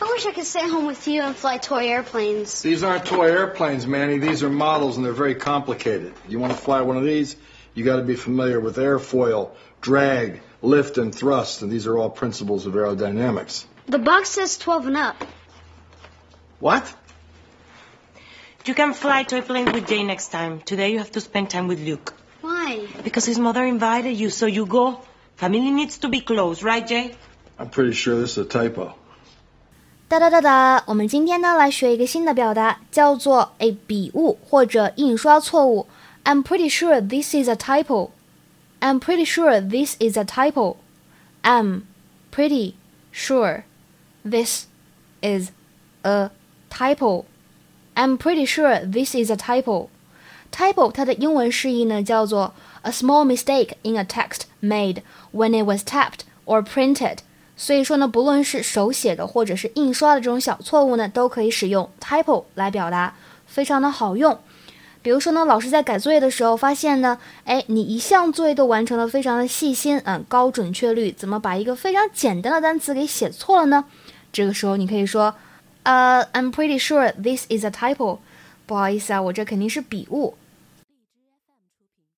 I wish I could stay home with you and fly toy airplanes. These aren't toy airplanes, Manny. These are models, and they're very complicated. You want to fly one of these, you got to be familiar with airfoil, drag, lift, and thrust, and these are all principles of aerodynamics. The box says 12 and up. What? You can fly toy plane with Jay next time. Today you have to spend time with Luke. Why? Because his mother invited you, so you go. Family needs to be close, right, Jay? I'm pretty sure this is a typo. 哒哒哒哒，我们今天呢来学一个新的表达，叫做诶笔误或者印刷错误。I'm pretty sure this is a typo. I'm pretty sure this is a typo. I'm pretty sure this is a typo. I'm pretty sure this is a typo. Typo 它的英文释义呢叫做 a small mistake in a text made when it was typed or printed. 所以说呢，不论是手写的或者是印刷的这种小错误呢，都可以使用 typo 来表达，非常的好用。比如说呢，老师在改作业的时候发现呢，哎，你一项作业都完成的非常的细心，嗯，高准确率，怎么把一个非常简单的单词给写错了呢？这个时候你可以说，呃，I'm pretty sure this is a typo。不好意思啊，我这肯定是笔误。